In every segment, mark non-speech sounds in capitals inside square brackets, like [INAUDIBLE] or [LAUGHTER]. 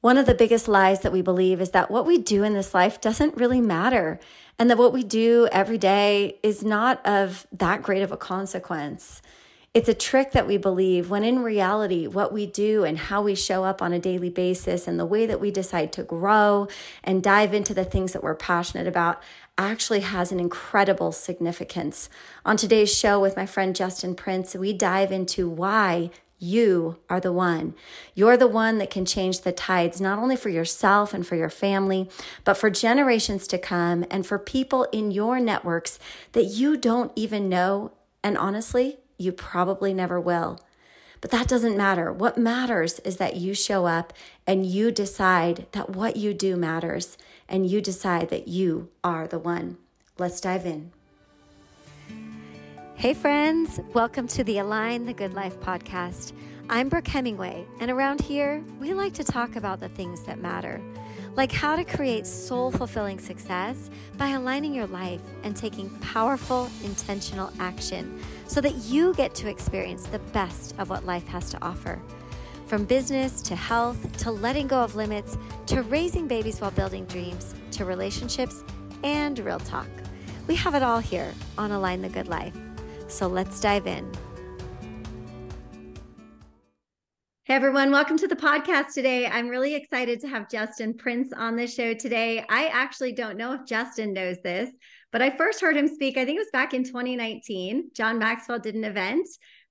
One of the biggest lies that we believe is that what we do in this life doesn't really matter, and that what we do every day is not of that great of a consequence. It's a trick that we believe when in reality, what we do and how we show up on a daily basis and the way that we decide to grow and dive into the things that we're passionate about actually has an incredible significance. On today's show with my friend Justin Prince, we dive into why you are the one. You're the one that can change the tides, not only for yourself and for your family, but for generations to come and for people in your networks that you don't even know. And honestly, you probably never will. But that doesn't matter. What matters is that you show up and you decide that what you do matters and you decide that you are the one. Let's dive in. Hey, friends, welcome to the Align the Good Life podcast. I'm Brooke Hemingway, and around here, we like to talk about the things that matter, like how to create soul fulfilling success by aligning your life and taking powerful, intentional action so that you get to experience the best of what life has to offer. From business to health to letting go of limits to raising babies while building dreams to relationships and real talk. We have it all here on Align the Good Life. So let's dive in. Hey everyone, welcome to the podcast today. I'm really excited to have Justin Prince on the show today. I actually don't know if Justin knows this, but I first heard him speak, I think it was back in 2019. John Maxwell did an event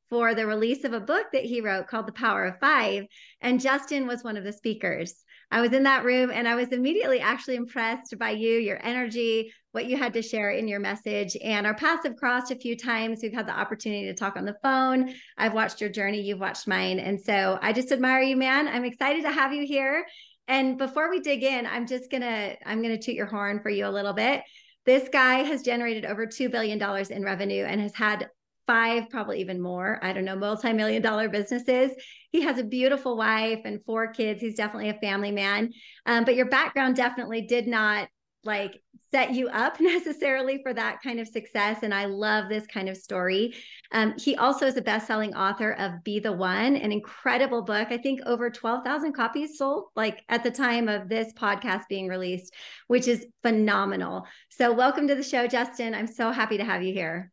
for the release of a book that he wrote called The Power of Five, and Justin was one of the speakers. I was in that room and I was immediately actually impressed by you, your energy, what you had to share in your message. And our paths have crossed a few times. We've had the opportunity to talk on the phone. I've watched your journey, you've watched mine. And so I just admire you, man. I'm excited to have you here. And before we dig in, I'm just gonna I'm gonna toot your horn for you a little bit. This guy has generated over $2 billion in revenue and has had five, probably even more, I don't know, multi million dollar businesses. He has a beautiful wife and four kids. He's definitely a family man. Um, but your background definitely did not like set you up [LAUGHS] necessarily for that kind of success. And I love this kind of story. Um, he also is a best selling author of Be the One, an incredible book. I think over 12,000 copies sold, like at the time of this podcast being released, which is phenomenal. So, welcome to the show, Justin. I'm so happy to have you here.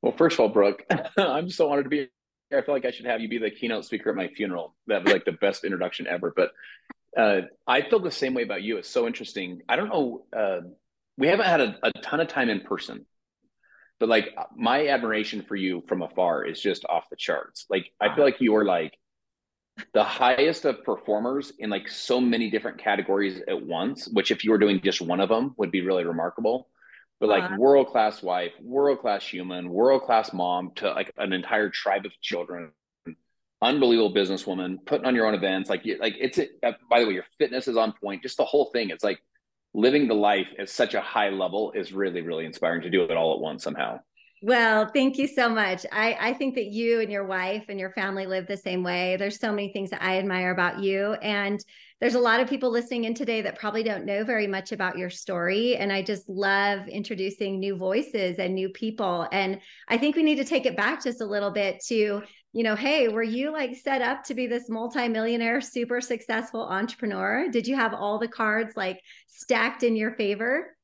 Well, first of all, Brooke, [LAUGHS] I'm so honored to be here. I feel like I should have you be the keynote speaker at my funeral. That was like the best introduction ever. But uh, I feel the same way about you. It's so interesting. I don't know. Uh, we haven't had a, a, ton of time in person, but like my admiration for you from afar is just off the charts. Like I feel like you're like the highest of performers in like so many different categories at once. Which, if you were doing just one of them, would be really remarkable but like world class wife, world class human, world class mom to like an entire tribe of children, unbelievable businesswoman, putting on your own events. Like, like it's it. Uh, by the way, your fitness is on point. Just the whole thing. It's like living the life at such a high level is really, really inspiring to do it all at once somehow. Well, thank you so much. I, I think that you and your wife and your family live the same way. There's so many things that I admire about you. And there's a lot of people listening in today that probably don't know very much about your story. And I just love introducing new voices and new people. And I think we need to take it back just a little bit to, you know, hey, were you like set up to be this multimillionaire, super successful entrepreneur? Did you have all the cards like stacked in your favor?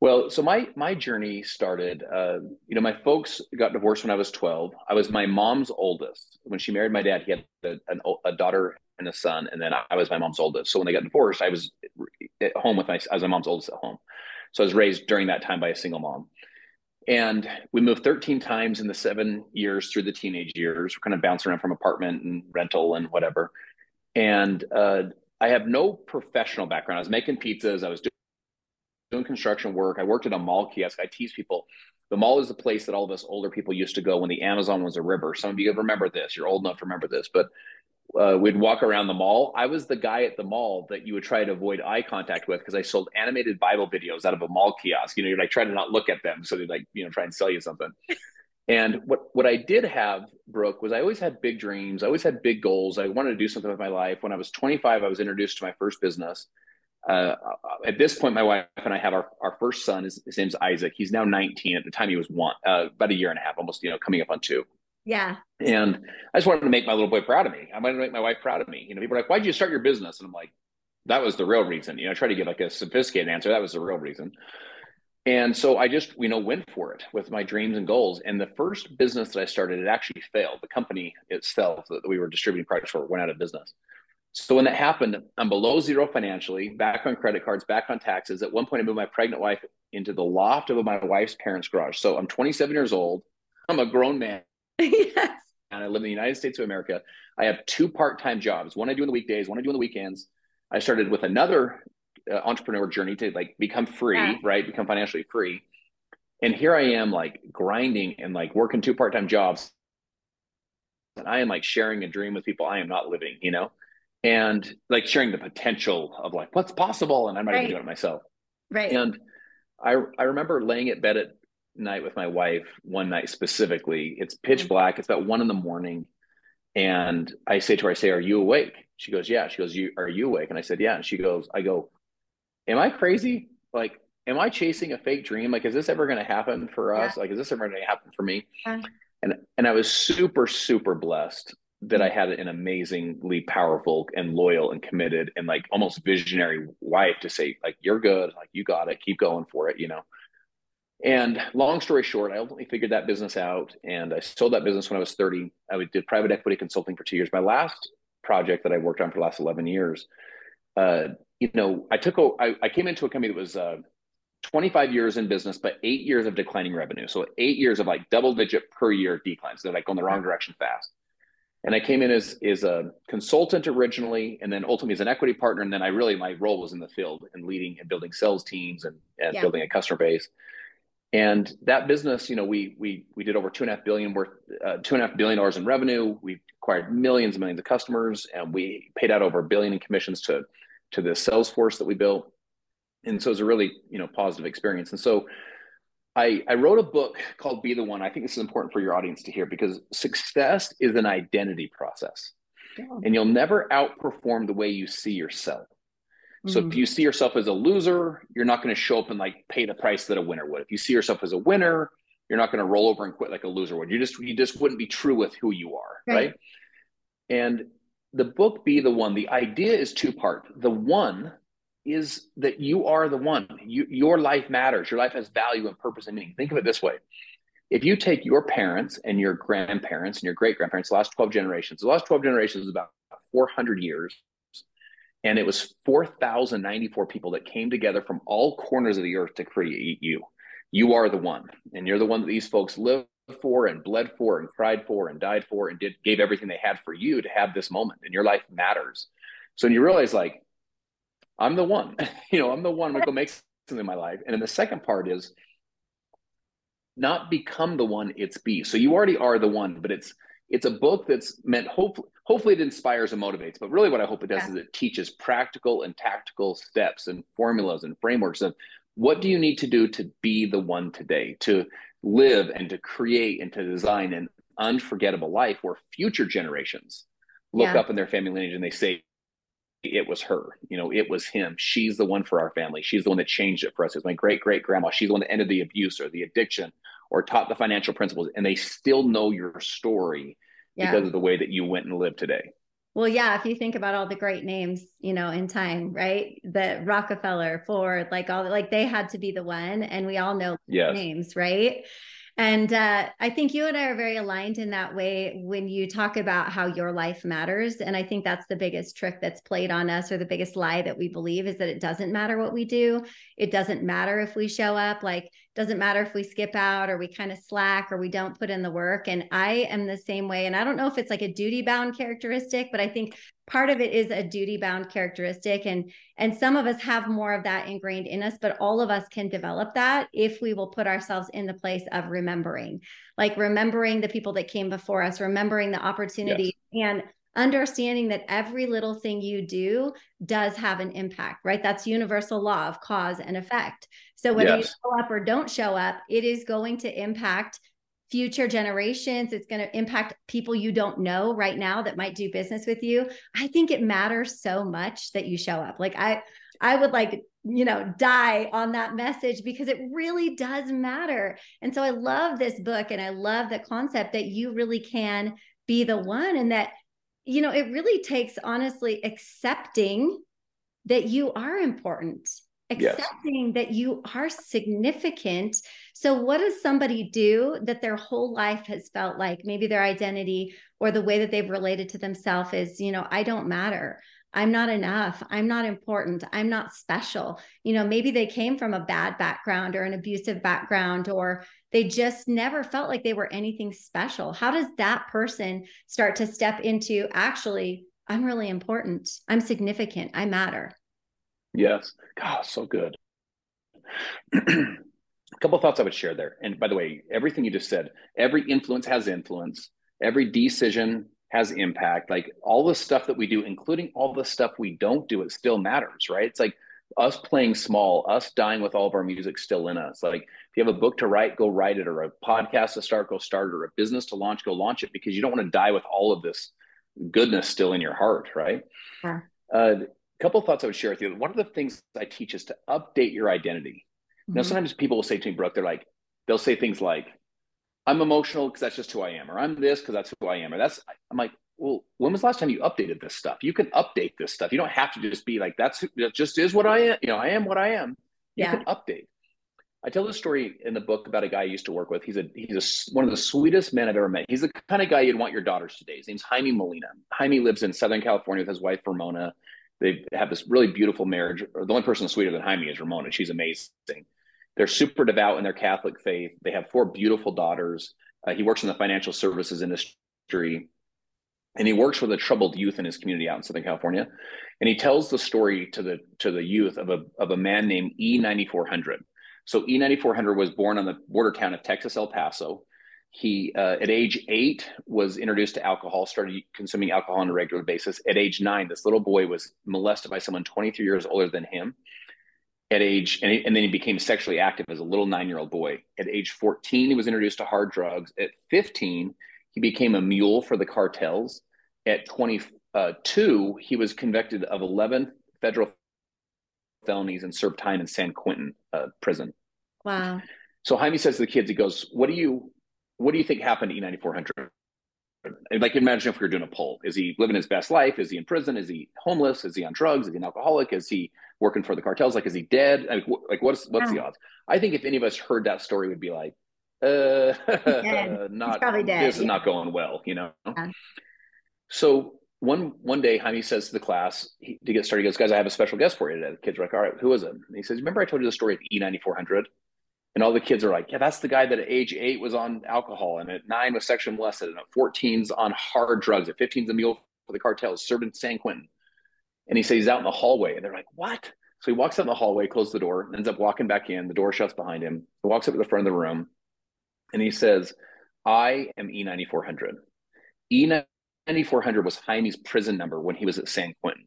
Well, so my my journey started. Uh, you know, my folks got divorced when I was twelve. I was my mom's oldest. When she married my dad, he had a, a, a daughter and a son, and then I was my mom's oldest. So when they got divorced, I was at home with my I was my mom's oldest at home. So I was raised during that time by a single mom. And we moved 13 times in the seven years through the teenage years. We're kind of bouncing around from apartment and rental and whatever. And uh, I have no professional background. I was making pizzas. I was doing doing construction work. I worked at a mall kiosk. I tease people. The mall is the place that all of us older people used to go when the Amazon was a river. Some of you remember this. You're old enough to remember this, but uh, we'd walk around the mall. I was the guy at the mall that you would try to avoid eye contact with because I sold animated Bible videos out of a mall kiosk. You know, you're like trying to not look at them, so they'd like you know try and sell you something. [LAUGHS] And what what I did have, Brooke, was I always had big dreams. I always had big goals. I wanted to do something with my life. When I was 25, I was introduced to my first business uh, at this point, my wife and I have our, our first son. His, his name's Isaac. He's now 19. At the time, he was one, uh, about a year and a half, almost, you know, coming up on two. Yeah. And I just wanted to make my little boy proud of me. I wanted to make my wife proud of me. You know, people are like, why'd you start your business? And I'm like, that was the real reason. You know, I try to give like a sophisticated answer. That was the real reason. And so I just, you know, went for it with my dreams and goals. And the first business that I started, it actually failed. The company itself that we were distributing products for went out of business. So when that happened, I'm below zero financially, back on credit cards, back on taxes. At one point, I moved my pregnant wife into the loft of my wife's parents' garage. So I'm 27 years old. I'm a grown man. [LAUGHS] yes. And I live in the United States of America. I have two part-time jobs. One I do in the weekdays, one I do in the weekends. I started with another uh, entrepreneur journey to like become free, yeah. right? Become financially free. And here I am like grinding and like working two part-time jobs. And I am like sharing a dream with people I am not living, you know? And like sharing the potential of like what's possible. And I'm not right. even doing it myself. Right. And I I remember laying at bed at night with my wife one night specifically. It's pitch mm-hmm. black. It's about one in the morning. And I say to her, I say, Are you awake? She goes, Yeah. She goes, You are you awake? And I said, Yeah. And she goes, I go, Am I crazy? Like, am I chasing a fake dream? Like, is this ever going to happen for us? Yeah. Like, is this ever going to happen for me? Yeah. And and I was super, super blessed that I had an amazingly powerful and loyal and committed and like almost visionary wife to say, like, you're good, like you got it, keep going for it, you know. And long story short, I ultimately figured that business out and I sold that business when I was 30. I did private equity consulting for two years. My last project that I worked on for the last 11 years, uh, you know, I took, a, I, I came into a company that was uh, 25 years in business, but eight years of declining revenue. So eight years of like double digit per year declines. They're like going the wrong direction fast. And I came in as, as a consultant originally, and then ultimately as an equity partner. And then I really, my role was in the field and leading and building sales teams and, and yeah. building a customer base. And that business, you know, we we we did over two and a half billion worth, uh, two and a half billion dollars in revenue. We acquired millions and millions of customers, and we paid out over a billion in commissions to to the sales force that we built. And so it was a really you know positive experience. And so I I wrote a book called Be the One. I think this is important for your audience to hear because success is an identity process, yeah. and you'll never outperform the way you see yourself. So mm-hmm. if you see yourself as a loser, you're not going to show up and like pay the price that a winner would. If you see yourself as a winner, you're not going to roll over and quit like a loser would. You just you just wouldn't be true with who you are, right? right? And the book be the one. The idea is two part. The one is that you are the one. You, your life matters. Your life has value and purpose and meaning. Think of it this way. If you take your parents and your grandparents and your great grandparents, the last 12 generations, the last 12 generations is about 400 years and it was 4,094 people that came together from all corners of the earth to create you. You are the one, and you're the one that these folks lived for and bled for and cried for and died for and did gave everything they had for you to have this moment. And your life matters. So when you realize, like, I'm the one, [LAUGHS] you know, I'm the one. I'm gonna go make something in my life. And then the second part is not become the one, it's be. So you already are the one, but it's it's a book that's meant hopefully hopefully it inspires and motivates but really what i hope it does yeah. is it teaches practical and tactical steps and formulas and frameworks of what do you need to do to be the one today to live and to create and to design an unforgettable life where future generations look yeah. up in their family lineage and they say it was her you know it was him she's the one for our family she's the one that changed it for us it's my great great grandma she's the one that ended the abuse or the addiction or taught the financial principles and they still know your story yeah. because of the way that you went and lived today. Well, yeah, if you think about all the great names, you know, in time, right? The Rockefeller, Ford, like all like they had to be the one and we all know yes. names, right? And uh, I think you and I are very aligned in that way when you talk about how your life matters. And I think that's the biggest trick that's played on us, or the biggest lie that we believe is that it doesn't matter what we do. It doesn't matter if we show up. Like doesn't matter if we skip out or we kind of slack or we don't put in the work. And i am the same way. And i don't know if it's like a duty bound characteristic but i think part of it is a duty bound characteristic. And and some of us have more of that ingrained in us but all of us can develop that if we will put ourselves in the place of remembering like remembering the people that came before us remembering the opportunity yes. and understanding that every little thing you do does have an impact, right? That's universal law of cause and effect. So whether yes. you show up or don't show up, it is going to impact future generations. It's going to impact people you don't know right now that might do business with you. I think it matters so much that you show up. Like I I would like, you know, die on that message because it really does matter. And so I love this book and I love the concept that you really can be the one and that, you know, it really takes honestly accepting that you are important accepting yes. that you are significant. So, what does somebody do that their whole life has felt like maybe their identity or the way that they've related to themselves is, you know, I don't matter. I'm not enough. I'm not important. I'm not special. You know, maybe they came from a bad background or an abusive background, or they just never felt like they were anything special. How does that person start to step into actually, I'm really important. I'm significant. I matter? Yes. God, so good. a [CLEARS THROAT] couple thoughts I would share there. And by the way, everything you just said, every influence has influence, every decision has impact. Like all the stuff that we do, including all the stuff we don't do, it still matters, right? It's like us playing small, us dying with all of our music still in us. Like if you have a book to write, go write it, or a podcast to start, go start it, or a business to launch, go launch it, because you don't want to die with all of this goodness still in your heart, right? Yeah. Uh, couple of thoughts I would share with you. One of the things I teach is to update your identity. Mm-hmm. Now, sometimes people will say to me, Brooke, they're like, they'll say things like, I'm emotional because that's just who I am, or I'm this because that's who I am, or that's, I'm like, well, when was the last time you updated this stuff? You can update this stuff. You don't have to just be like, that's that just is what I am. You know, I am what I am. You yeah. can update. I tell this story in the book about a guy I used to work with. He's a he's a, one of the sweetest men I've ever met. He's the kind of guy you'd want your daughters to date. His name's Jaime Molina. Jaime lives in Southern California with his wife Ramona. They have this really beautiful marriage. The only person sweeter than Jaime is Ramona. She's amazing. They're super devout in their Catholic faith. They have four beautiful daughters. Uh, he works in the financial services industry, and he works with the troubled youth in his community out in Southern California. And he tells the story to the to the youth of a of a man named E ninety four hundred. So E ninety four hundred was born on the border town of Texas El Paso. He, uh, at age eight, was introduced to alcohol, started consuming alcohol on a regular basis. At age nine, this little boy was molested by someone 23 years older than him. At age, and, and then he became sexually active as a little nine year old boy. At age 14, he was introduced to hard drugs. At 15, he became a mule for the cartels. At 22, he was convicted of 11 federal felonies and served time in San Quentin uh, prison. Wow. So Jaime says to the kids, he goes, What do you what do you think happened to E9400? Like, imagine if we were doing a poll. Is he living his best life? Is he in prison? Is he homeless? Is he on drugs? Is he an alcoholic? Is he working for the cartels? Like, is he dead? Like, like what's what's yeah. the odds? I think if any of us heard that story, would be like, uh, [LAUGHS] not probably dead. This yeah. is not going well, you know. Yeah. So one one day, Jaime says to the class he, to get started, he goes, "Guys, I have a special guest for you today." The kids are like, "All right, who is it?" And he says, "Remember I told you the story of E ninety four hundred? And all the kids are like, yeah, that's the guy that at age eight was on alcohol and at nine was sexually molested and at 14's on hard drugs. At 15's a mule for the cartels, served in San Quentin. And he says he's out in the hallway. And they're like, what? So he walks out in the hallway, closes the door, ends up walking back in. The door shuts behind him. He walks up to the front of the room and he says, I am E9400. E9400 was Jaime's prison number when he was at San Quentin.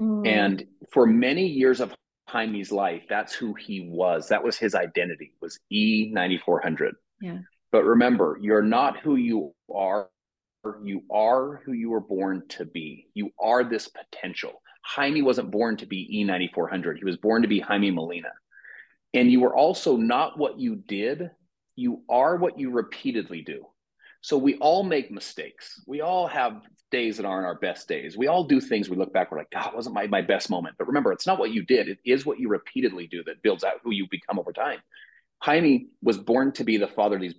Mm. And for many years of Jaime's life, that's who he was. That was his identity, was E9400. Yeah. But remember, you're not who you are. You are who you were born to be. You are this potential. Jaime wasn't born to be E9400. He was born to be Jaime Molina. And you were also not what you did. You are what you repeatedly do. So we all make mistakes. We all have days that aren't our best days. We all do things we look back, we're like, God, wasn't my, my best moment. But remember, it's not what you did, it is what you repeatedly do that builds out who you become over time. Jaime was born to be the father of these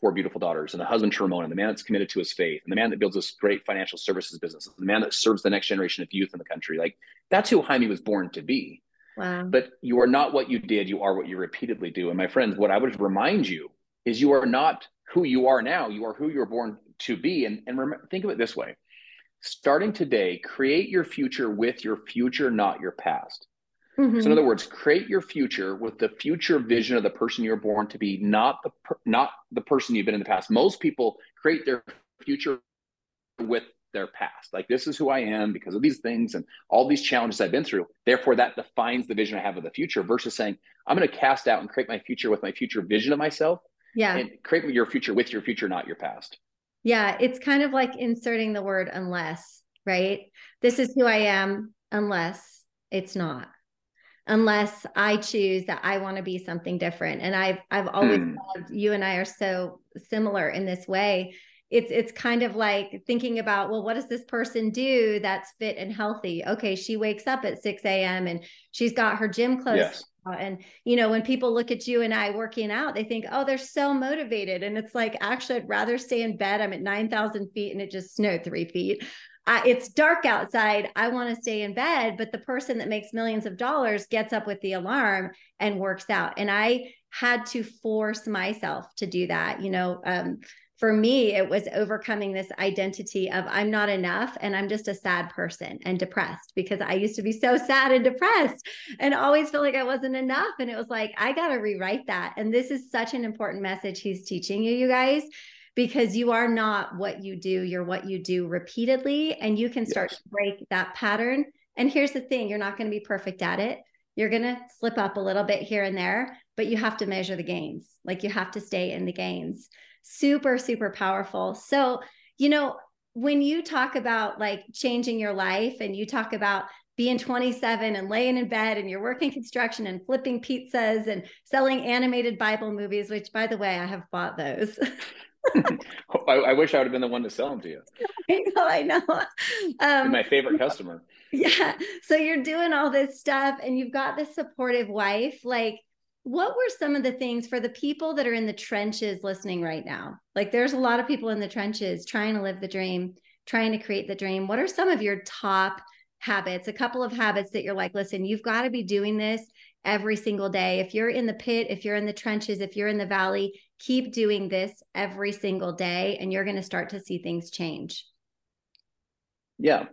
four beautiful daughters and the husband to Ramona, and the man that's committed to his faith, and the man that builds this great financial services business, the man that serves the next generation of youth in the country. Like that's who Jaime was born to be. Wow. But you are not what you did, you are what you repeatedly do. And my friends, what I would remind you is you are not who you are now, you are who you were born to be. And, and remember, think of it this way starting today, create your future with your future, not your past. Mm-hmm. So, in other words, create your future with the future vision of the person you're born to be, not the per- not the person you've been in the past. Most people create their future with their past. Like this is who I am because of these things and all these challenges I've been through. Therefore, that defines the vision I have of the future. Versus saying I'm going to cast out and create my future with my future vision of myself. Yeah, and create your future with your future, not your past. Yeah, it's kind of like inserting the word unless, right? This is who I am unless it's not. unless I choose that I want to be something different. And I've I've always hmm. loved you and I are so similar in this way. It's it's kind of like thinking about, well, what does this person do that's fit and healthy? Okay, she wakes up at 6 a.m. and she's got her gym clothes. Yes. And you know, when people look at you and I working out, they think, oh, they're so motivated. And it's like, actually, I'd rather stay in bed. I'm at 9,000 feet and it just snowed three feet. I, it's dark outside. I want to stay in bed. But the person that makes millions of dollars gets up with the alarm and works out. And I had to force myself to do that. You know, um, for me, it was overcoming this identity of I'm not enough and I'm just a sad person and depressed because I used to be so sad and depressed and always feel like I wasn't enough. And it was like, I got to rewrite that. And this is such an important message he's teaching you, you guys, because you are not what you do, you're what you do repeatedly, and you can start yes. to break that pattern. And here's the thing you're not going to be perfect at it. You're going to slip up a little bit here and there, but you have to measure the gains. Like you have to stay in the gains. Super, super powerful. So, you know, when you talk about like changing your life and you talk about being 27 and laying in bed and you're working construction and flipping pizzas and selling animated Bible movies, which by the way, I have bought those. [LAUGHS] [LAUGHS] I, I, wish I would have been the one to sell them to you. I know, I know. Um, my favorite [LAUGHS] customer. Yeah. So you're doing all this stuff and you've got this supportive wife. Like, what were some of the things for the people that are in the trenches listening right now? Like, there's a lot of people in the trenches trying to live the dream, trying to create the dream. What are some of your top habits? A couple of habits that you're like, listen, you've got to be doing this every single day. If you're in the pit, if you're in the trenches, if you're in the valley, keep doing this every single day and you're going to start to see things change. Yeah.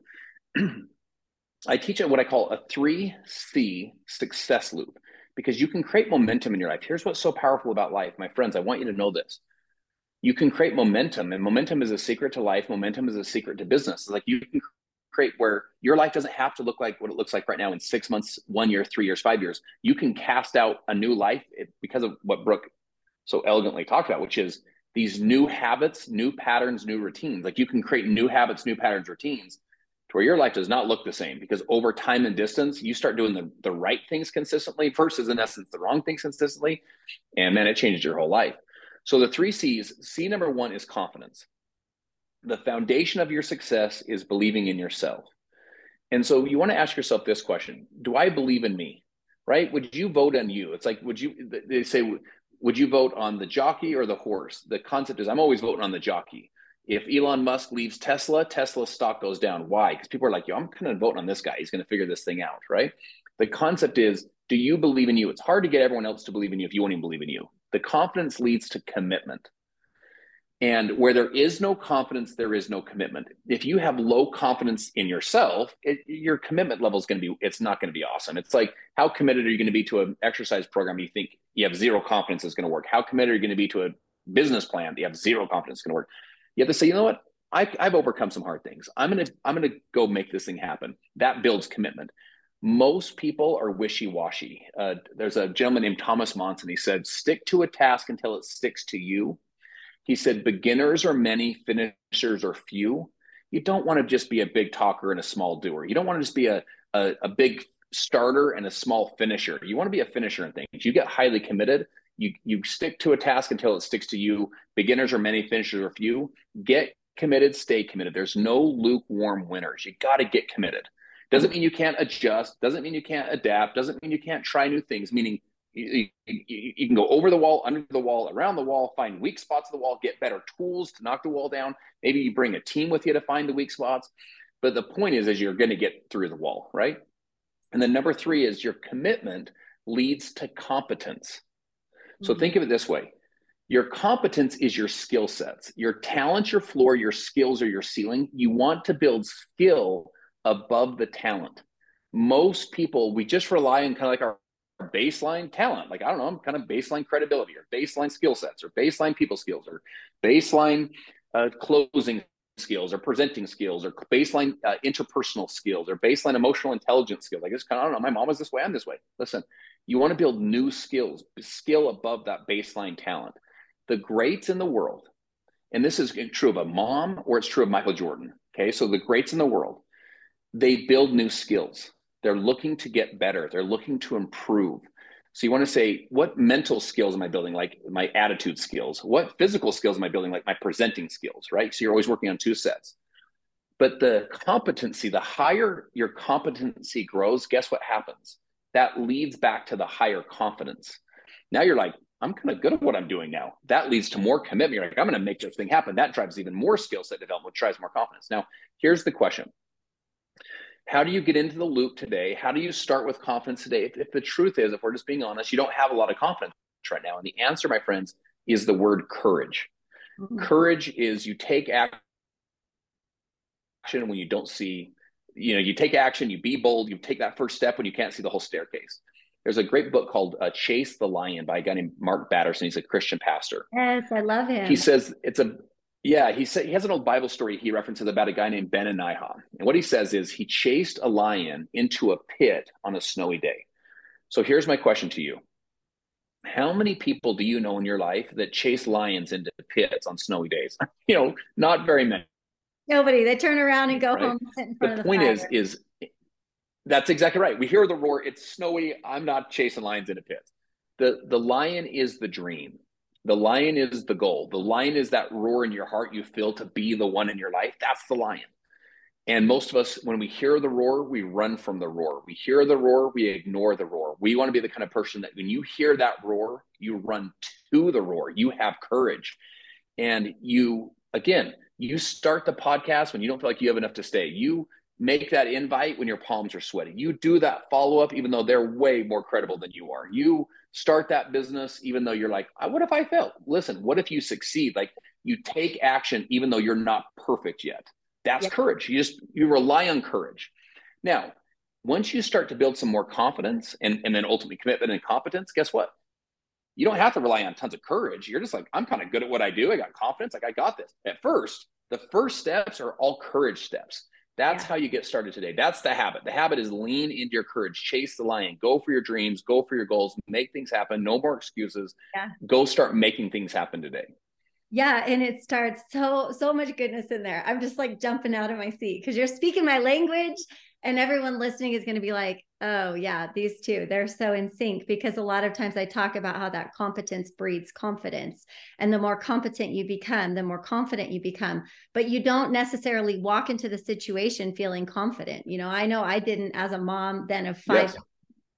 [CLEARS THROAT] I teach it what I call a 3C success loop because you can create momentum in your life. Here's what's so powerful about life. My friends, I want you to know this. You can create momentum, and momentum is a secret to life. Momentum is a secret to business. It's like you can create where your life doesn't have to look like what it looks like right now in six months, one year, three years, five years. You can cast out a new life eh, because of what Brooke so elegantly talked about, which is these new habits, new patterns, new routines. Like you can create new habits, new patterns, routines to where your life does not look the same because over time and distance, you start doing the, the right things consistently versus, in essence, the wrong things consistently. And man, it changes your whole life. So the three C's C number one is confidence the foundation of your success is believing in yourself. And so you want to ask yourself this question Do I believe in me? Right? Would you vote on you? It's like, would you, they say, would you vote on the jockey or the horse? The concept is I'm always voting on the jockey. If Elon Musk leaves Tesla, Tesla's stock goes down. Why? Because people are like, yo, I'm kind of voting on this guy. He's going to figure this thing out, right? The concept is, do you believe in you? It's hard to get everyone else to believe in you if you won't even believe in you. The confidence leads to commitment. And where there is no confidence, there is no commitment. If you have low confidence in yourself, it, your commitment level is going to be, it's not going to be awesome. It's like, how committed are you going to be to an exercise program you think you have zero confidence is going to work? How committed are you going to be to a business plan that you have zero confidence is going to work? You have to say, you know what? I, I've overcome some hard things. I'm to, I'm to go make this thing happen. That builds commitment. Most people are wishy-washy. Uh, there's a gentleman named Thomas Monson. He said, stick to a task until it sticks to you he said, beginners are many, finishers are few. You don't want to just be a big talker and a small doer. You don't want to just be a, a, a big starter and a small finisher. You want to be a finisher in things. You get highly committed. You, you stick to a task until it sticks to you. Beginners are many, finishers are few. Get committed, stay committed. There's no lukewarm winners. You got to get committed. Doesn't mean you can't adjust. Doesn't mean you can't adapt. Doesn't mean you can't try new things. Meaning you, you, you, can go over the wall, under the wall, around the wall, find weak spots of the wall, get better tools to knock the wall down. Maybe you bring a team with you to find the weak spots. But the point is, is you're going to get through the wall, right? And then number three is your commitment leads to competence. So mm-hmm. think of it this way. Your competence is your skill sets. Your talent, your floor, your skills are your ceiling. You want to build skill above the talent. Most people, we just rely on kind of like our baseline talent, like I don't know, I'm kind of baseline credibility or baseline skill sets or baseline people skills or baseline uh, closing skills or presenting skills or baseline uh, interpersonal skills or baseline emotional intelligence skills. Like this kind of, I don't know, my mom was this way, I'm this way. Listen, you want to build new skills, skill above that baseline talent. The greats in the world, and this is true of a mom or it's true of Michael Jordan. Okay, so the greats in the world, they build new skills They're looking to get better. They're looking to improve. So you want to say, what mental skills am I building? Like my attitude skills. What physical skills am I building? Like my presenting skills, right? So you're always working on two sets. But the competency, the higher your competency grows, guess what happens? That leads back to the higher confidence. Now you're like, I'm kind of good at what I'm doing now. That leads to more commitment. You're like, I'm going to make this thing happen. That drives even more skill set development, which drives more confidence. Now, here's the question How do you get into the loop today? How do you start with confidence today? If, if the truth is, if we're just being honest, you don't have a lot of confidence right now. And the answer, my friends, is the word courage. Mm-hmm. Courage is you take action when you don't see, you know, you take action, you be bold, you take that first step when you can't see the whole staircase. There's a great book called uh, Chase the Lion by a guy named Mark Batterson. He's a Christian pastor. Yes, I love him. He says it's a yeah, he said he has an old Bible story he references about a guy named Benaiah. And what he says is he chased a lion into a pit on a snowy day. So here's my question to you. How many people do you know in your life that chase lions into pits on snowy days? [LAUGHS] you know, not very many. Nobody. They turn around and go right? home. Sit in front the of the point fire. is, is that's exactly right. We hear the roar. It's snowy. I'm not chasing lions in a pit. The the lion is the dream. The lion is the goal. The lion is that roar in your heart you feel to be the one in your life. That's the lion. And most of us, when we hear the roar, we run from the roar. We hear the roar, we ignore the roar. We want to be the kind of person that when you hear that roar, you run to the roar. You have courage. And you, again, you start the podcast when you don't feel like you have enough to stay. You make that invite when your palms are sweaty. You do that follow up, even though they're way more credible than you are. You start that business, even though you're like, what if I fail? Listen, what if you succeed? Like you take action, even though you're not perfect yet. That's yep. courage. You just, you rely on courage. Now, once you start to build some more confidence and, and then ultimately commitment and competence, guess what? You don't have to rely on tons of courage. You're just like, I'm kind of good at what I do. I got confidence. Like I got this. At first, the first steps are all courage steps that's yeah. how you get started today. That's the habit. The habit is lean into your courage, chase the lion, go for your dreams, go for your goals, make things happen. No more excuses. Yeah. Go start making things happen today. Yeah, and it starts so so much goodness in there. I'm just like jumping out of my seat because you're speaking my language and everyone listening is going to be like, oh, yeah, these two, they're so in sync because a lot of times I talk about how that competence breeds confidence. And the more competent you become, the more confident you become. But you don't necessarily walk into the situation feeling confident. You know, I know I didn't as a mom then of five yes.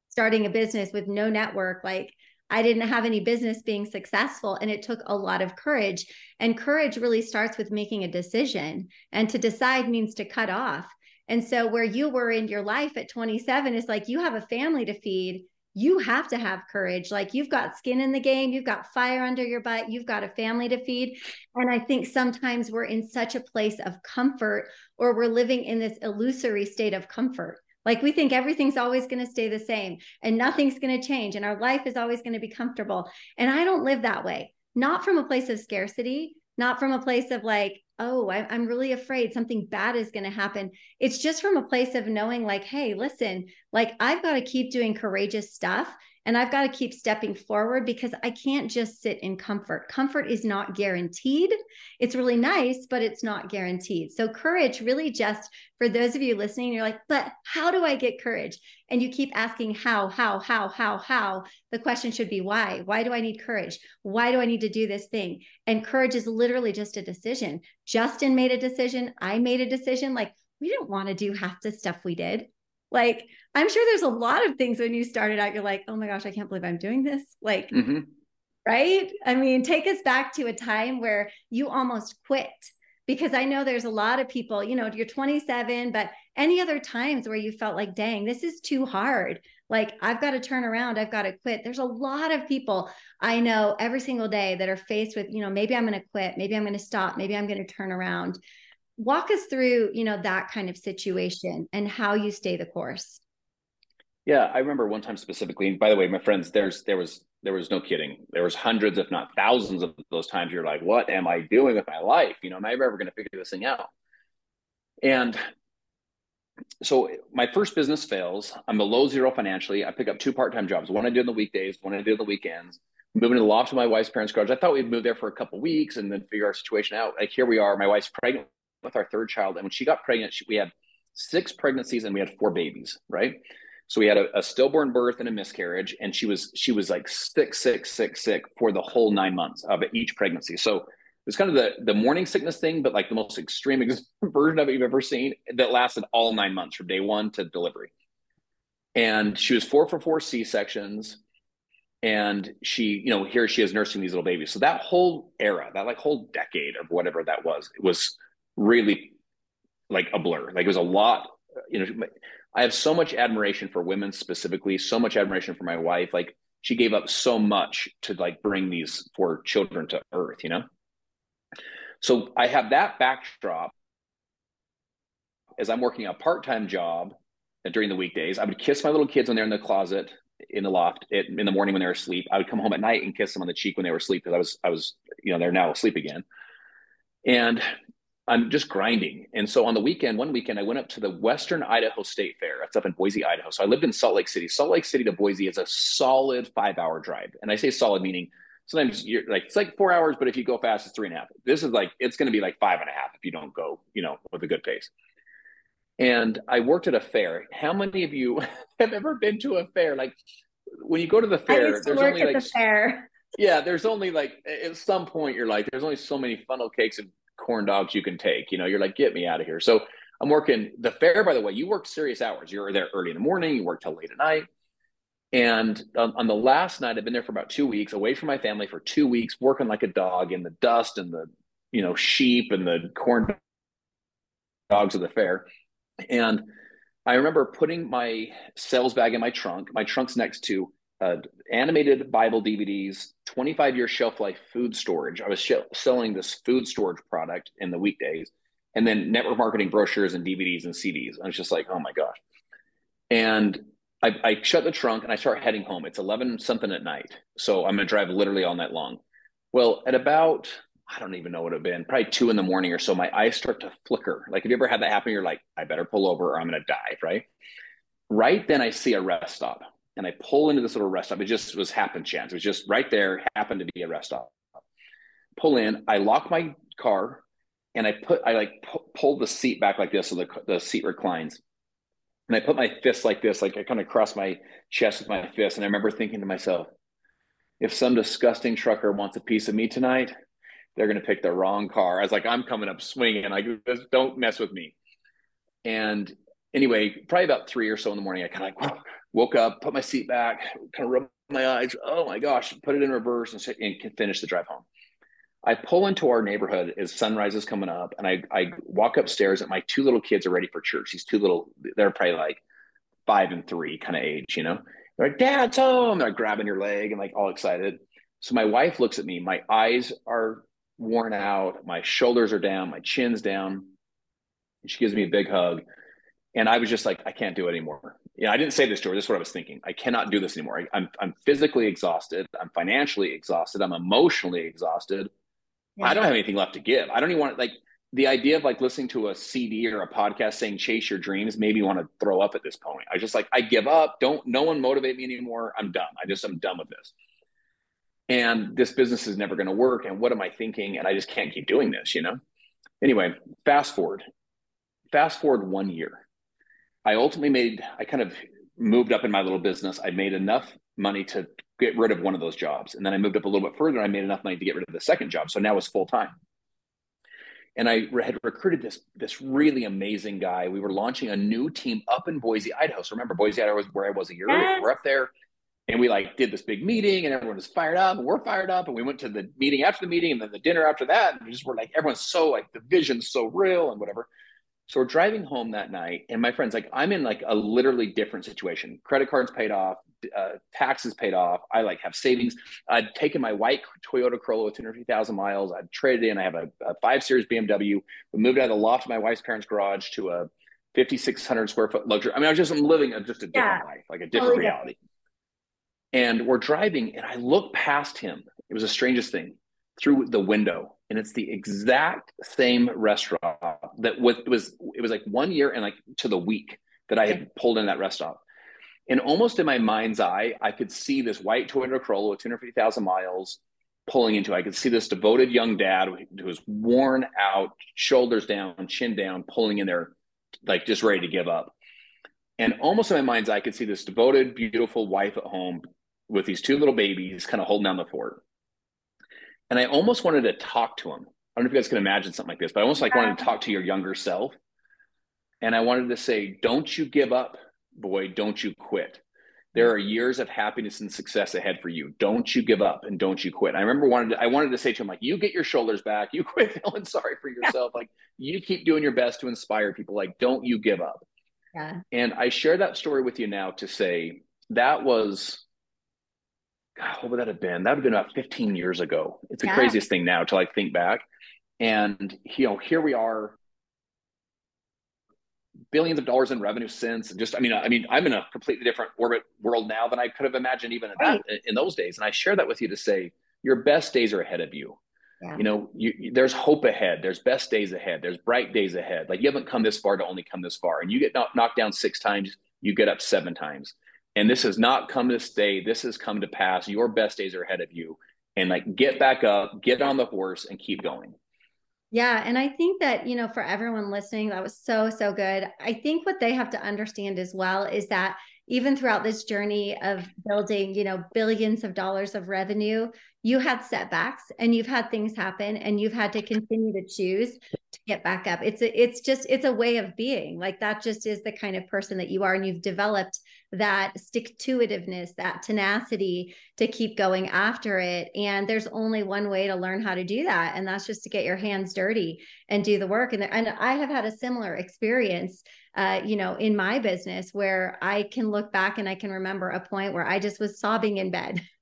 starting a business with no network. Like, I didn't have any business being successful. And it took a lot of courage. And courage really starts with making a decision. And to decide means to cut off. And so, where you were in your life at 27 is like you have a family to feed. You have to have courage. Like you've got skin in the game, you've got fire under your butt, you've got a family to feed. And I think sometimes we're in such a place of comfort or we're living in this illusory state of comfort. Like we think everything's always going to stay the same and nothing's going to change and our life is always going to be comfortable. And I don't live that way, not from a place of scarcity, not from a place of like, oh, I, am really afraid something bad is going to happen. It's just from a place of knowing, like, hey, listen, like I've got to keep doing courageous stuff and I've got to keep stepping forward because I can't just sit in comfort. Comfort is not guaranteed. It's really nice, but it's not guaranteed. So, courage really just for those of you listening, you're like, but how do I get courage? And you keep asking how, how, how, how, how. The question should be why? Why do I need courage? Why do I need to do this thing? And courage is literally just a decision. Justin made a decision. I made a decision. Like, we didn't want to do half the stuff we did. Like, I'm sure there's a lot of things when you started out, you're like, oh my gosh, I can't believe I'm doing this. Like, mm-hmm. right? I mean, take us back to a time where you almost quit because I know there's a lot of people, you know, you're 27, but any other times where you felt like, dang, this is too hard. Like, I've got to turn around, I've got to quit. There's a lot of people I know every single day that are faced with, you know, maybe I'm going to quit, maybe I'm going to stop, maybe I'm going to turn around walk us through you know that kind of situation and how you stay the course yeah i remember one time specifically and by the way my friends there's there was there was no kidding. There was hundreds if not thousands of those times you're like what am i doing with my life? You know am i ever going to figure this thing out? And so my first business fails. I'm below zero financially. I pick up two part-time jobs one i do in the weekdays one i do in the weekends. Moving to the loft of my wife's parents garage. I thought we'd move there for a couple weeks and then figure our situation out. Like here we are my wife's pregnant with our third child. And when she got pregnant, she, we had six pregnancies and we had four babies, right? So we had a, a, stillborn birth and a miscarriage, and she was she was like sick, sick, sick, sick for the whole nine months of each pregnancy. So it was kind of the the morning sickness thing, but like the most extreme [LAUGHS] version of it you've ever seen that lasted all nine months from day one to delivery. And she was four for four C sections, and she, you know, here she is nursing these little babies. So that whole era, that like whole decade of whatever that was, it was really like a blur. Like it was a lot. You know, I have so much admiration for women specifically, so much admiration for my wife. Like she gave up so much to like bring these four children to earth, you know? So I have that backdrop as I'm working a part-time job during the weekdays. I would kiss my little kids when they're in the closet in the loft in the morning when they're asleep. I would come home at night and kiss them on the cheek when they were asleep because I was I was you know they're now asleep again. And I'm just grinding. And so on the weekend, one weekend, I went up to the Western Idaho State Fair. That's up in Boise, Idaho. So I lived in Salt Lake City. Salt Lake City to Boise is a solid five hour drive. And I say solid meaning sometimes you're like, it's like four hours, but if you go fast, it's three and a half. This is like, it's going to be like five and a half if you don't go, you know, with a good pace. And I worked at a fair. How many of you [LAUGHS] have ever been to a fair? Like when you go to the fair, there's only like, the fair. yeah, there's only like, at some point you're like, there's only so many funnel cakes and corn dogs you can take. You know, you're like, get me out of here. So I'm working the fair, by the way, you work serious hours. You're there early in the morning, you work till late at night. And on, on the last night, I've been there for about two weeks, away from my family for two weeks, working like a dog in the dust and the, you know, sheep and the corn dogs of the fair. And I remember putting my sales bag in my trunk. My trunk's next to uh, animated Bible DVDs, 25 year shelf life food storage. I was sh- selling this food storage product in the weekdays, and then network marketing brochures and DVDs and CDs. I was just like, oh my gosh. And I, I shut the trunk and I start heading home. It's 11 something at night. So I'm going to drive literally all night long. Well, at about, I don't even know what it had been, probably two in the morning or so, my eyes start to flicker. Like, have you ever had that happen? You're like, I better pull over or I'm going to die, right? Right then, I see a rest stop and I pull into this little rest stop. It just was happen chance. It was just right there, happened to be a rest stop. Pull in, I lock my car, and I put I like pu- pull the seat back like this so the the seat reclines. And I put my fist like this, like I kind of cross my chest with my fist. And I remember thinking to myself, if some disgusting trucker wants a piece of me tonight, they're going to pick the wrong car. I was like, I'm coming up swinging. Like, don't mess with me. And anyway, probably about three or so in the morning, I kind of like woke up, put my seat back, kind of rubbed my eyes. Oh my gosh, put it in reverse and, and finish the drive home. I pull into our neighborhood as sunrise is coming up, and I, I walk upstairs, and my two little kids are ready for church. These two little, they're probably like five and three kind of age, you know. They're like, Dad's home. They're grabbing your leg and like all excited. So my wife looks at me. My eyes are worn out. My shoulders are down. My chin's down. And she gives me a big hug. And I was just like, I can't do it anymore yeah, I didn't say this to her. This is what I was thinking. I cannot do this anymore. I, am I'm, I'm physically exhausted. I'm financially exhausted. I'm emotionally exhausted. Yeah. I don't have anything left to give. I don't even want like the idea of like listening to a CD or a podcast saying chase your dreams made me want to throw up at this point. I just like I give up. Don't no one motivate me anymore. I'm done. I just I'm done with this. And this business is never going to work. And what am I thinking? And I just can't keep doing this. You know. Anyway, fast forward. Fast forward one year I ultimately made, I kind of moved up in my little business. I made enough money to get rid of one of those jobs. And then I moved up a little bit further. I made enough money to get rid of the second job. So now it's full time. And I had recruited this, this really amazing guy. We were launching a new team up in Boise, Idaho. So remember, Boise, Idaho was where I was a year yes. earlier. We're up there and we like did this big meeting and everyone was fired up and we're fired up. And we went to the meeting after the meeting and then the dinner after that. And we just were like, everyone's so like the vision's so real and whatever. So we're driving home that night, and my friends, like, I'm in like a literally different situation. Credit cards paid off, uh, taxes paid off. I like have savings. I'd taken my white Toyota Corolla with 250,000 miles. I'd traded in. I have a, a five series BMW. We moved out of the loft of my wife's parents' garage to a 5,600 square foot luxury. I mean, I was just I'm living a, just a different yeah. life, like a different totally reality. Different. And we're driving, and I look past him. It was the strangest thing through the window and it's the exact same restaurant that was was it was like one year and like to the week that I had pulled in that restaurant. And almost in my mind's eye, I could see this white Toyota Corolla with 250,000 miles pulling into. I could see this devoted young dad who was worn out, shoulders down, chin down, pulling in there like just ready to give up. And almost in my mind's eye, I could see this devoted, beautiful wife at home with these two little babies kind of holding down the fort. And I almost wanted to talk to him. I don't know if you guys can imagine something like this, but I almost like wanted to talk to your younger self. And I wanted to say, don't you give up, boy, don't you quit. There are years of happiness and success ahead for you. Don't you give up and don't you quit. I remember wanted to, I wanted to say to him, like, you get your shoulders back, you [LAUGHS] quit feeling sorry for yourself. Yeah. Like you keep doing your best to inspire people. Like, don't you give up. Yeah. And I share that story with you now to say that was God, what would that have been? That would have been about 15 years ago. It's the yeah. craziest thing now to like think back. And you know, here we are, billions of dollars in revenue since. And just, I mean, I mean, I'm in a completely different orbit world now than I could have imagined even in, right. that, in those days. And I share that with you to say your best days are ahead of you. Yeah. You know, you, there's hope ahead. There's best days ahead. There's bright days ahead. Like you haven't come this far to only come this far. And you get knocked down six times, you get up seven times. And this has not come to stay. This has come to pass. Your best days are ahead of you. And like get back up, get on the horse, and keep going. Yeah. And I think that, you know, for everyone listening, that was so, so good. I think what they have to understand as well is that even throughout this journey of building, you know, billions of dollars of revenue, you had setbacks and you've had things happen and you've had to continue to choose get back up. It's a, it's just it's a way of being. Like that just is the kind of person that you are and you've developed that stick to itiveness, that tenacity to keep going after it. And there's only one way to learn how to do that and that's just to get your hands dirty and do the work and, and I have had a similar experience uh, you know, in my business where I can look back and I can remember a point where I just was sobbing in bed. [LAUGHS]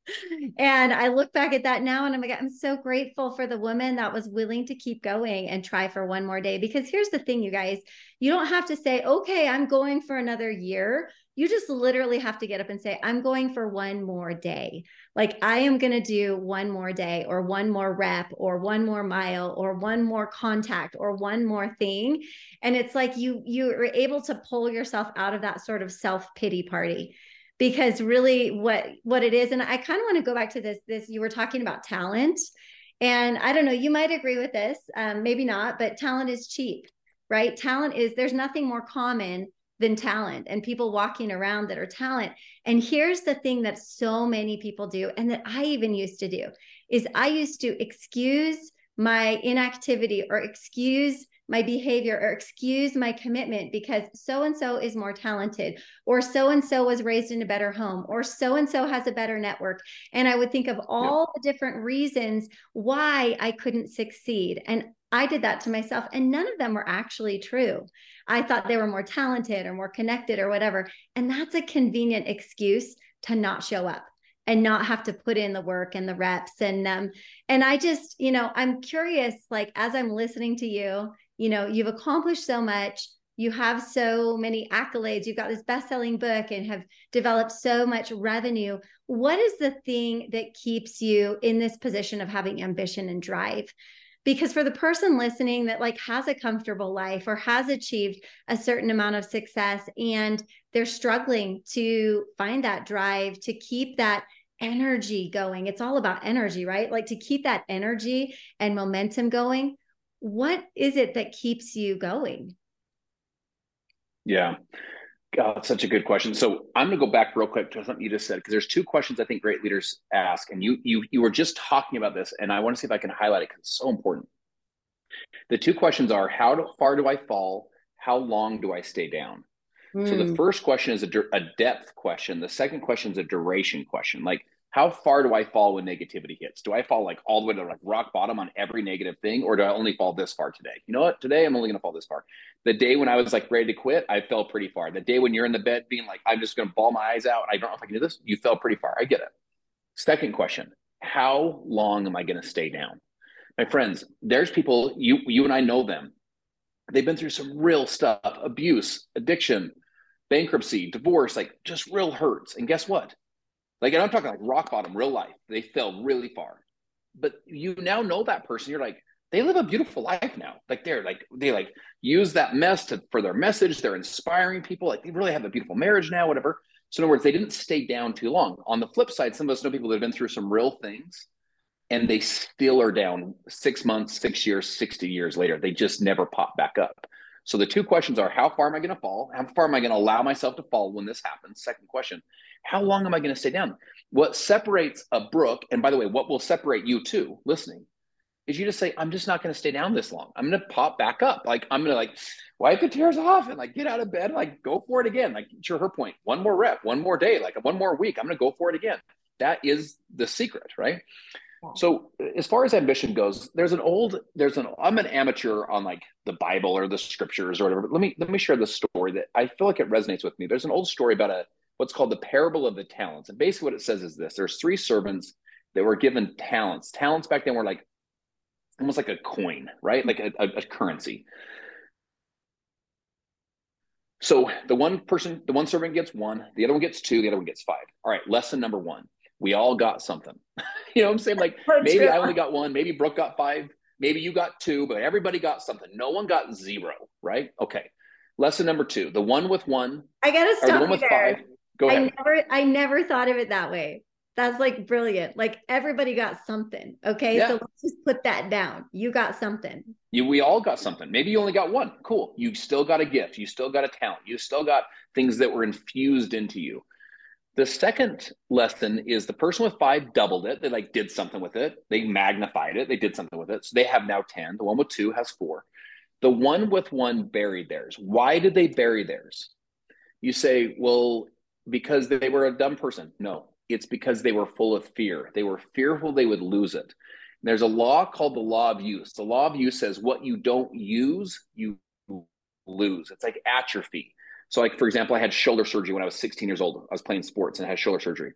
and I look back at that now and I'm like, I'm so grateful for the woman that was willing to keep going and try for one more day. Because here's the thing, you guys, you don't have to say, okay, I'm going for another year you just literally have to get up and say, I'm going for one more day. Like I am going to do one more day or one more rep or one more mile or one more contact or one more thing. And it's like you you are able to pull yourself out of that sort of self-pity party because really what what it is and I kind of want to go back to this this you were talking about talent and I don't know you might agree with this um, maybe not but talent is cheap right talent is there's nothing more common than talent and people walking around that are talent. And here's the thing that so many people do, and that I even used to do, is I used to excuse my inactivity or excuse my behavior or excuse my commitment because so and so is more talented or so and so was raised in a better home or so and so has a better network and i would think of all the different reasons why i couldn't succeed and I did that to myself, and none of them were actually true. I thought they were more talented or more connected or whatever. And that's a convenient excuse to not show up and not have to put in the work and the reps. And um, and I just, you know, I'm curious, like as I'm listening to you, you know, you've accomplished so much. You have so many accolades. You've got this best-selling book and have developed so much revenue. What is the thing that keeps you in this position of having ambition and drive? because for the person listening that like has a comfortable life or has achieved a certain amount of success and they're struggling to find that drive to keep that energy going it's all about energy right like to keep that energy and momentum going what is it that keeps you going yeah Oh, that's such a good question. So I'm going to go back real quick to something you just said because there's two questions I think great leaders ask, and you you you were just talking about this, and I want to see if I can highlight it because it's so important. The two questions are: How far do I fall? How long do I stay down? Mm. So the hmm. first question is a, a depth question. The second question is a duration question. Like how far do I fall when negativity hits? Do I fall like all the way to like rock bottom on every negative thing, or do I only fall this far today? You know what? Today I'm only going to fall this far. The day when I was like ready to quit, I fell pretty far. The day when you're in the bed being like, I'm just going to bawl my eyes out, I don't know if I can do this, you fell pretty far. I get it. Second question How long am I going to stay down? My friends, there's people, you, you and I know them. They've been through some real stuff abuse, addiction, bankruptcy, divorce, like just real hurts. And guess what? Like, and I'm talking like rock bottom, real life. They fell really far. But you now know that person. You're like, they live a beautiful life now. Like they're like they like use that mess to for their message. They're inspiring people. Like they really have a beautiful marriage now, whatever. So in other words, they didn't stay down too long. On the flip side, some of us know people that have been through some real things and they still are down six months, six years, 60 years later. They just never pop back up. So the two questions are how far am I going to fall? How far am I going to allow myself to fall when this happens? Second question, how long am I going to stay down? What separates a Brooke, and by the way, what will separate you too, listening, is you just say, I'm just not going to stay down this long. I'm going to pop back up. Like I'm going to like wipe the tears off and like get out of bed, like go for it again. Like to her point, one more rep, one more day, like one more week. I'm going to go for it again. That is the secret, right? So as far as ambition goes, there's an old, there's an, I'm an amateur on like the Bible or the scriptures or whatever. But let me, let me share the story that I feel like it resonates with me. There's an old story about a, what's called the parable of the talents. And basically what it says is this, there's three servants that were given talents. Talents back then were like almost like a coin, right? Like a, a, a currency. So the one person, the one servant gets one, the other one gets two, the other one gets five. All right, lesson number one. We all got something. [LAUGHS] you know what I'm saying? Like [LAUGHS] maybe. I only got one, maybe Brooke got five, maybe you got two, but everybody got something. No one got zero, right? Okay. Lesson number two, the one with one. I gotta stop the one there. Five, go ahead. I never I never thought of it that way. That's like brilliant. Like everybody got something. Okay. Yeah. So let's just put that down. You got something. You we all got something. Maybe you only got one. Cool. You still got a gift. You still got a talent. You still got things that were infused into you. The second lesson is the person with five doubled it. They like did something with it. They magnified it. They did something with it. So they have now 10. The one with two has four. The one with one buried theirs. Why did they bury theirs? You say, well, because they were a dumb person. No, it's because they were full of fear. They were fearful they would lose it. There's a law called the law of use. The law of use says what you don't use, you lose. It's like atrophy. So, like for example, I had shoulder surgery when I was 16 years old. I was playing sports and I had shoulder surgery.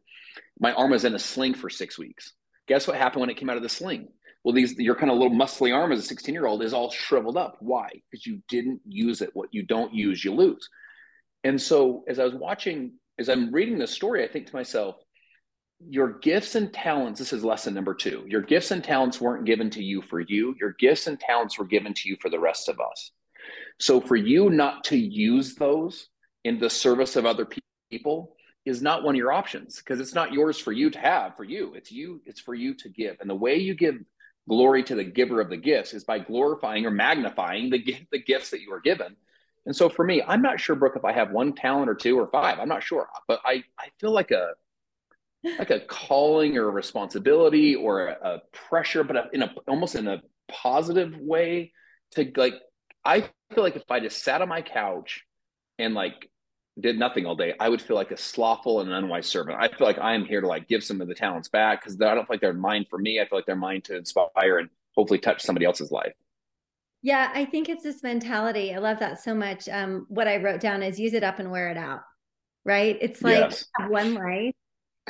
My arm was in a sling for six weeks. Guess what happened when it came out of the sling? Well, these your kind of little muscly arm as a 16 year old is all shriveled up. Why? Because you didn't use it. What you don't use, you lose. And so, as I was watching, as I'm reading this story, I think to myself, your gifts and talents, this is lesson number two. Your gifts and talents weren't given to you for you. Your gifts and talents were given to you for the rest of us. So for you not to use those in the service of other people is not one of your options because it's not yours for you to have for you. It's you, it's for you to give. And the way you give glory to the giver of the gifts is by glorifying or magnifying the the gifts that you are given. And so for me, I'm not sure, Brooke, if I have one talent or two or five. I'm not sure, but I, I feel like a like a calling or a responsibility or a, a pressure, but in a almost in a positive way to like I feel like if I just sat on my couch and like did nothing all day, I would feel like a slothful and unwise servant. I feel like I am here to like give some of the talents back because I don't feel like they're mine for me. I feel like they're mine to inspire and hopefully touch somebody else's life. Yeah, I think it's this mentality. I love that so much. Um, what I wrote down is use it up and wear it out. Right? It's like yes. one life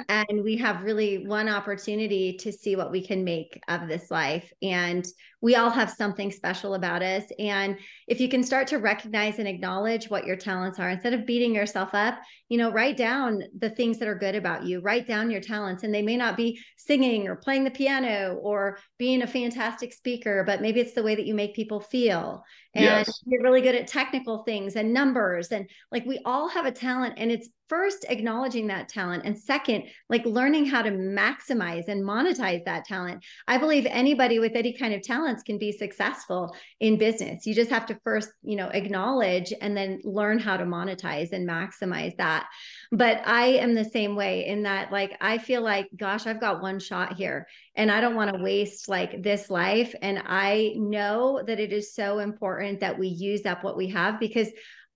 and we have really one opportunity to see what we can make of this life and we all have something special about us. And if you can start to recognize and acknowledge what your talents are instead of beating yourself up you know write down the things that are good about you. Write down your talents. And they may not be singing or playing the piano or being a fantastic speaker but maybe it's the way that you make people feel. And yes. you're really good at technical things and numbers. And like we all have a talent and it's first acknowledging that talent and second like learning how to maximize and monetize that talent. I believe anybody with any kind of talents can be successful in business. You just have to first you know acknowledge and then learn how to monetize and maximize that. But i am the same way in that like i feel like gosh i've got one shot here and i don't want to waste like this life. And i know that it is so important that we use up what we have because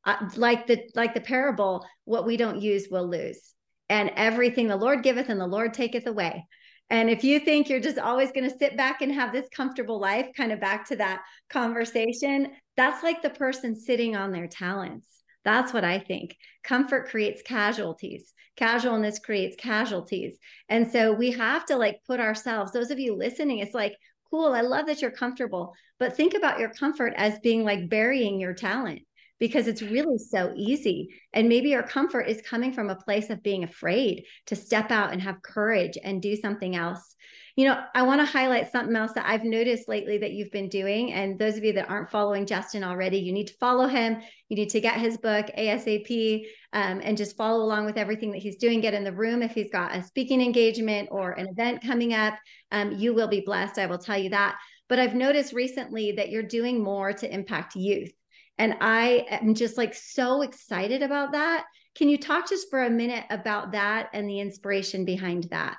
uh, like the like the parable what we don't use we'll lose. And everything the lord giveth and the lord taketh away and if you think you're just always going to sit back and have this comfortable life kind of back to that conversation that's like the person sitting on their talents that's what I think. Comfort creates casualties. Casualness creates casualties. And so we have to like put ourselves, those of you listening, it's like, cool, I love that you're comfortable, but think about your comfort as being like burying your talent because it's really so easy. And maybe your comfort is coming from a place of being afraid to step out and have courage and do something else. You know, I want to highlight something else that I've noticed lately that you've been doing. And those of you that aren't following Justin already, you need to follow him. You need to get his book ASAP um, and just follow along with everything that he's doing. Get in the room if he's got a speaking engagement or an event coming up. Um, you will be blessed. I will tell you that. But I've noticed recently that you're doing more to impact youth And I am just like so excited about that. Can you talk just for a minute about that and the inspiration behind that?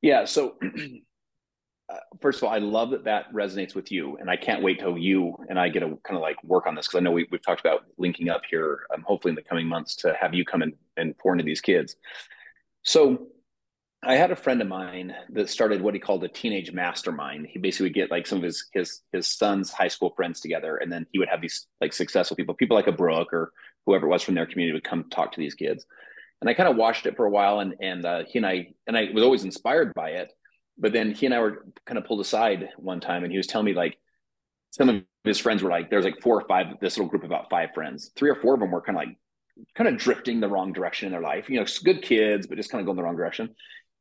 Yeah. So, [CLEARS THROAT] uh, first of all, I love that that resonates with you, and I can't wait till you and I get to kind of like work on this because I know we, have talked about linking up here, um, hopefully in the coming months to have you come in and pour into these kids. So, I had a friend of mine that started what he called a teenage mastermind. He basically would get like some of his his his son's high school friends together, and then he would have these like successful people, people like a Brooke or whoever it was from their community would come talk to these kids. And I kind of watched it for a while, and and uh, he and I and I was always inspired by it. But then he and I were kind of pulled aside one time, and he was telling me like some of his friends were like, there's like four or five, this little group of about five friends. Three or four of them were kind of like kind of drifting the wrong direction in their life. You know, good kids, but just kind of going the wrong direction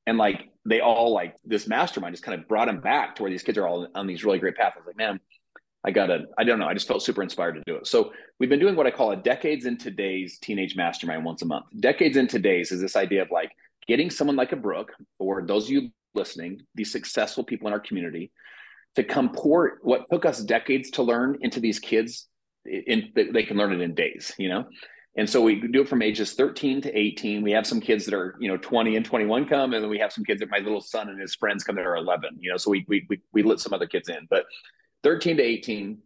and like they all like this mastermind just kind of brought him back to where these kids are all on these really great paths. I was like, man, I gotta, I don't know. I just felt super inspired to do it. So we've been doing what I call a decades in today's teenage mastermind once a month. Decades in today's is this idea of like getting someone like a Brooke or those of you listening, these successful people in our community to come pour what took us decades to learn into these kids in, they can learn it in days, you know? And so we do it from ages 13 to 18. We have some kids that are, you know, 20 and 21 come, and then we have some kids that my little son and his friends come that are 11, you know, so we, we, we, we let some other kids in, but 13 to 18.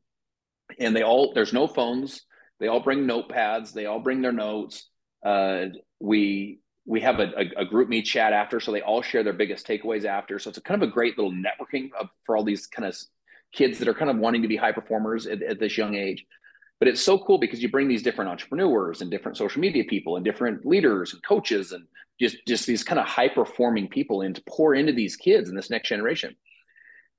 And they all, there's no phones. They all bring notepads. They all bring their notes. Uh, we, we have a, a, a, group meet chat after, so they all share their biggest takeaways after. So it's a kind of a great little networking of, for all these kind of kids that are kind of wanting to be high performers at, at this young age. But it's so cool because you bring these different entrepreneurs and different social media people and different leaders and coaches and just, just these kind of high performing people in to pour into these kids in this next generation.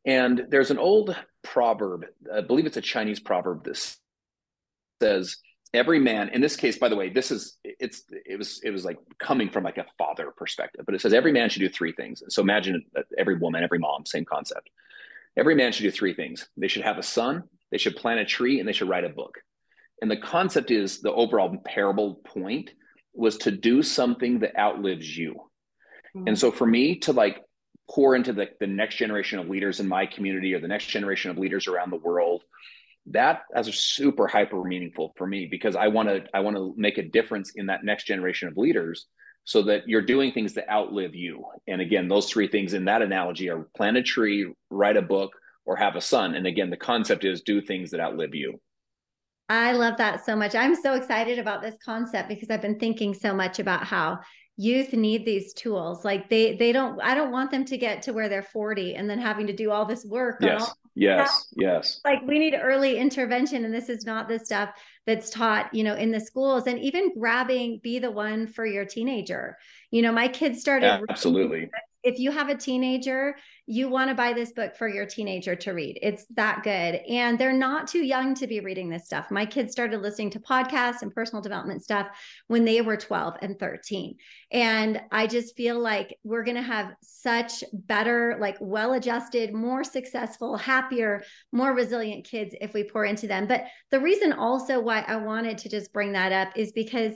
And there's an old proverb, I believe it's a Chinese proverb that says, every man in this case by the way this is it's it was it was like coming from like a father perspective but it says every man should do three things. So imagine every woman every mom same concept. Every man should do three things. They should have a son they should plant a tree and they should write a book and the concept is the overall parable point was to do something that outlives you. Mm-hmm. And so for me to like pour into the, the next generation of leaders in my community or the next generation of leaders around the world, that is super hyper meaningful for me because I want to I want to make a difference in that next generation of leaders so that you're doing things that outlive you. And again, those three things in that analogy are plant a tree, write a book, or have a son. And again, the concept is do things that outlive you. I love that so much. I'm so excited about this concept because I've been thinking so much about how youth need these tools. Like they they don't I don't want them to get to where they're 40 and then having to do all this work. Yes. All, yes. Yes. Like we need early intervention and this is not the stuff that's taught, you know, in the schools and even grabbing be the one for your teenager. You know, my kids started Absolutely if you have a teenager, you want to buy this book for your teenager to read. It's that good. And they're not too young to be reading this stuff. My kids started listening to podcasts and personal development stuff when they were 12 and 13. And I just feel like we're going to have such better, like well adjusted, more successful, happier, more resilient kids if we pour into them. But the reason also why I wanted to just bring that up is because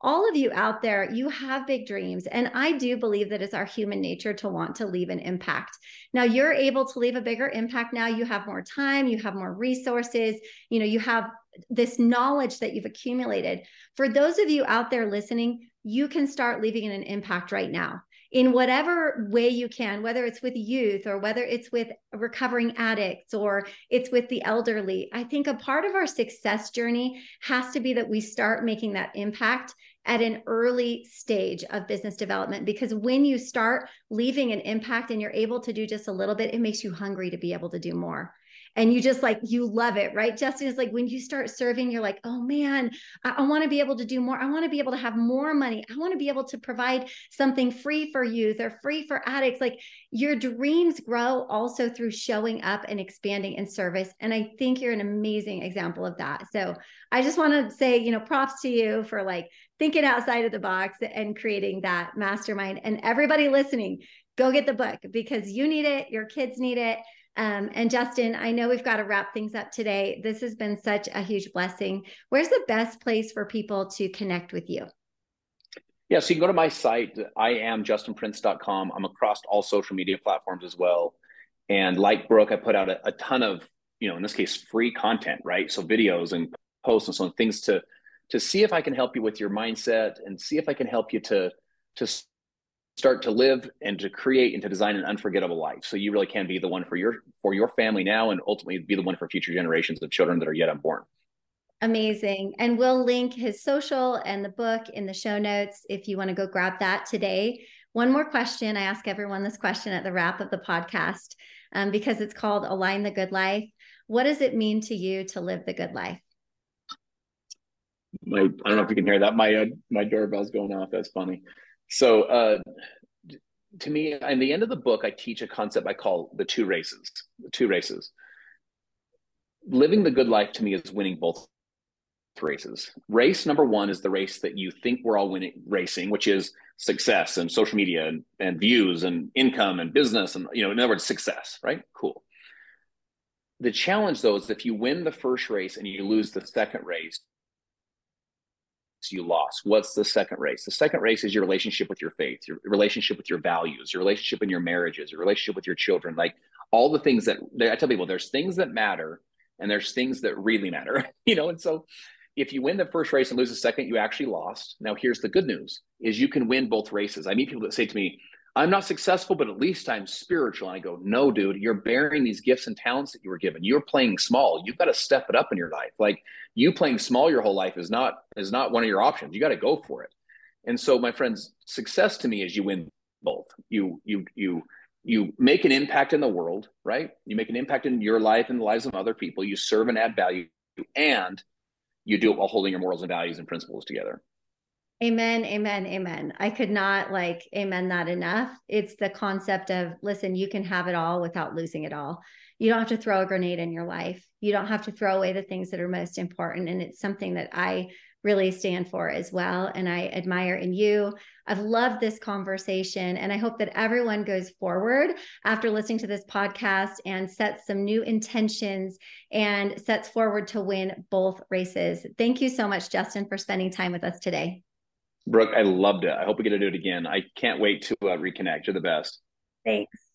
all of you out there, you have big dreams. And I do believe that it's our human nature to want to leave an impact. Now, you're able to leave a bigger impact now. You have more time, you have more resources, you know, you have this knowledge that you've accumulated. For those of you out there listening, you can start leaving an impact right now in whatever way you can, whether it's with youth or whether it's with recovering addicts or it's with the elderly. I think a part of our success journey has to be that we start making that impact at an early stage of business development because when you start leaving an impact and you're able to do just a little bit, it makes you hungry to be able to do more. And you just like you love it right? Justin is like when you start serving you're like oh man i, I want to be able to do more. I want to be able to have more money. I want to be able to provide something free for youth or free for addicts. Like your dreams grow also through showing up and expanding in service. And i think you're an amazing example of that. So i just want to say you know props to you for like thinking outside of the box and creating that mastermind and everybody listening go get the book because you need it your kids need it um, and Justin, I know we've got to wrap things up today. This has been such a huge blessing. Where's the best place for people to connect with you? Yeah, so you can go to my site, I am justinprince.com. I'm across all social media platforms as well. And like Brooke, I put out a, a ton of you know, in this case, free content, right? So videos and posts and so on, things to to see if I can help you with your mindset and see if I can help you to to start to live and to create and to design an unforgettable life. So you really can be the one for your for your family now and ultimately be the one for future generations of children that are yet unborn. Amazing. And we'll link his social and the book in the show notes if you want to go grab that today. One more question. I ask everyone this question at the wrap of the podcast um, because it's called Align the Good Life. What does it mean to you to live the good life? My, I don't know if you can hear that. My uh, my doorbell's going off. That's funny. So, uh, to me, in the end of the book, I teach a concept I call the two races. The two races. Living the good life to me is winning both races. Race number one is the race that you think we're all winning racing, which is success and social media and, and views and income and business and you know, in other words, success, right? Cool. The challenge though is if you win the first race and you lose the second race, you lost. What's the second race? The second race is your relationship with your faith, your relationship with your values, your relationship in your marriages, your relationship with your children, like all the things that I tell people there's things that matter and there's things that really matter, [LAUGHS] you know? And so if you win the first race and lose the second, you actually lost. Now here's the good news is you can win both races. I meet people that say to me, I'm not successful, but at least I'm spiritual. And I go, no, dude, you're bearing these gifts and talents that you were given. You're playing small. You've got to step it up in your life. Like you playing small your whole life is not is not one of your options. You got to go for it. And so, my friends, success to me is you win both. You you you you make an impact in the world, right? You make an impact in your life and the lives of other people. You serve and add value, and you do it while holding your morals and values and principles together. Amen, amen, amen. I could not like amen that enough. It's the concept of listen, you can have it all without losing it all. You don't have to throw a grenade in your life. You don't have to throw away the things that are most important. And it's something that I really stand for as well. And I admire in you. I've loved this conversation. And I hope that everyone goes forward after listening to this podcast and sets some new intentions and sets forward to win both races. Thank you so much, Justin, for spending time with us today. Brooke, I loved it. I hope we get to do it again. I can't wait to uh, reconnect. You're the best. Thanks.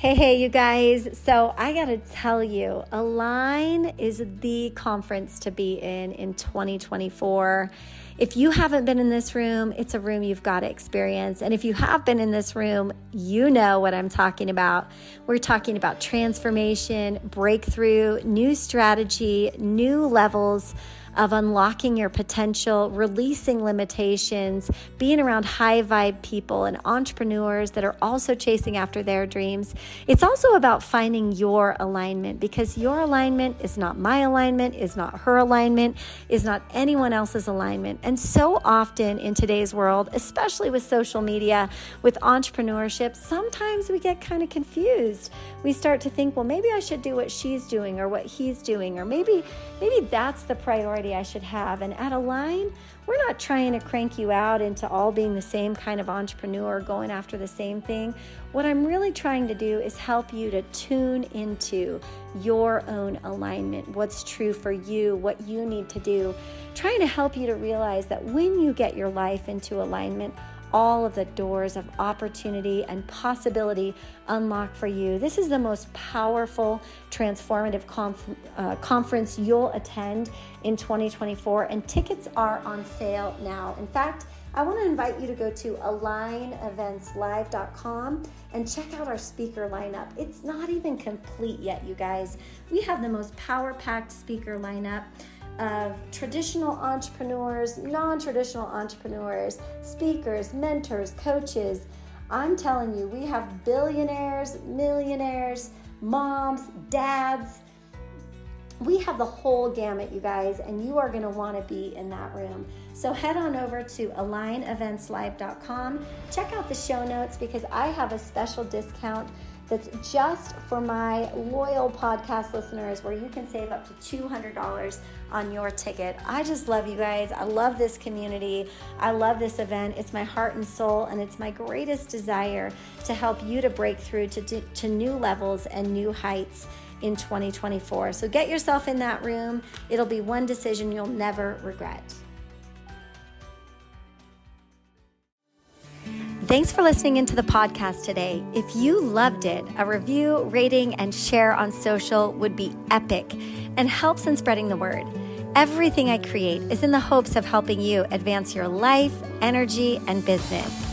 Hey, hey, you guys. So, I got to tell you, Align is the conference to be in in 2024. If you haven't been in this room, it's a room you've got to experience. And if you have been in this room, you know what I'm talking about. We're talking about transformation, breakthrough, new strategy, new levels of unlocking your potential, releasing limitations, being around high vibe people and entrepreneurs that are also chasing after their dreams. It's also about finding your alignment because your alignment is not my alignment, is not her alignment, is not anyone else's alignment. And so often in today's world, especially with social media, with entrepreneurship, sometimes we get kind of confused. We start to think, well, maybe I should do what she's doing or what he's doing, or maybe maybe that's the priority I should have. And at Align, we're not trying to crank you out into all being the same kind of entrepreneur, going after the same thing. What I'm really trying to do is help you to tune into your own alignment, what's true for you, what you need to do. Trying to help you to realize that when you get your life into alignment, all of the doors of opportunity and possibility unlock for you. This is the most powerful, transformative conf- uh, conference you'll attend in 2024, and tickets are on sale now. In fact, I want to invite you to go to aligneventslive.com and check out our speaker lineup. It's not even complete yet, you guys. We have the most power packed speaker lineup of traditional entrepreneurs, non traditional entrepreneurs, speakers, mentors, coaches. I'm telling you, we have billionaires, millionaires, moms, dads. We have the whole gamut, you guys, and you are going to want to be in that room. So head on over to aligneventslive.com. Check out the show notes because I have a special discount that's just for my loyal podcast listeners where you can save up to $200 on your ticket. I just love you guys. I love this community. I love this event. It's my heart and soul, and it's my greatest desire to help you to break through to, to new levels and new heights in 2024. So get yourself in that room. It'll be one decision you'll never regret. Thanks for listening into the podcast today. If you loved it, a review, rating, and share on social would be epic and helps in spreading the word. Everything I create is in the hopes of helping you advance your life, energy, and business.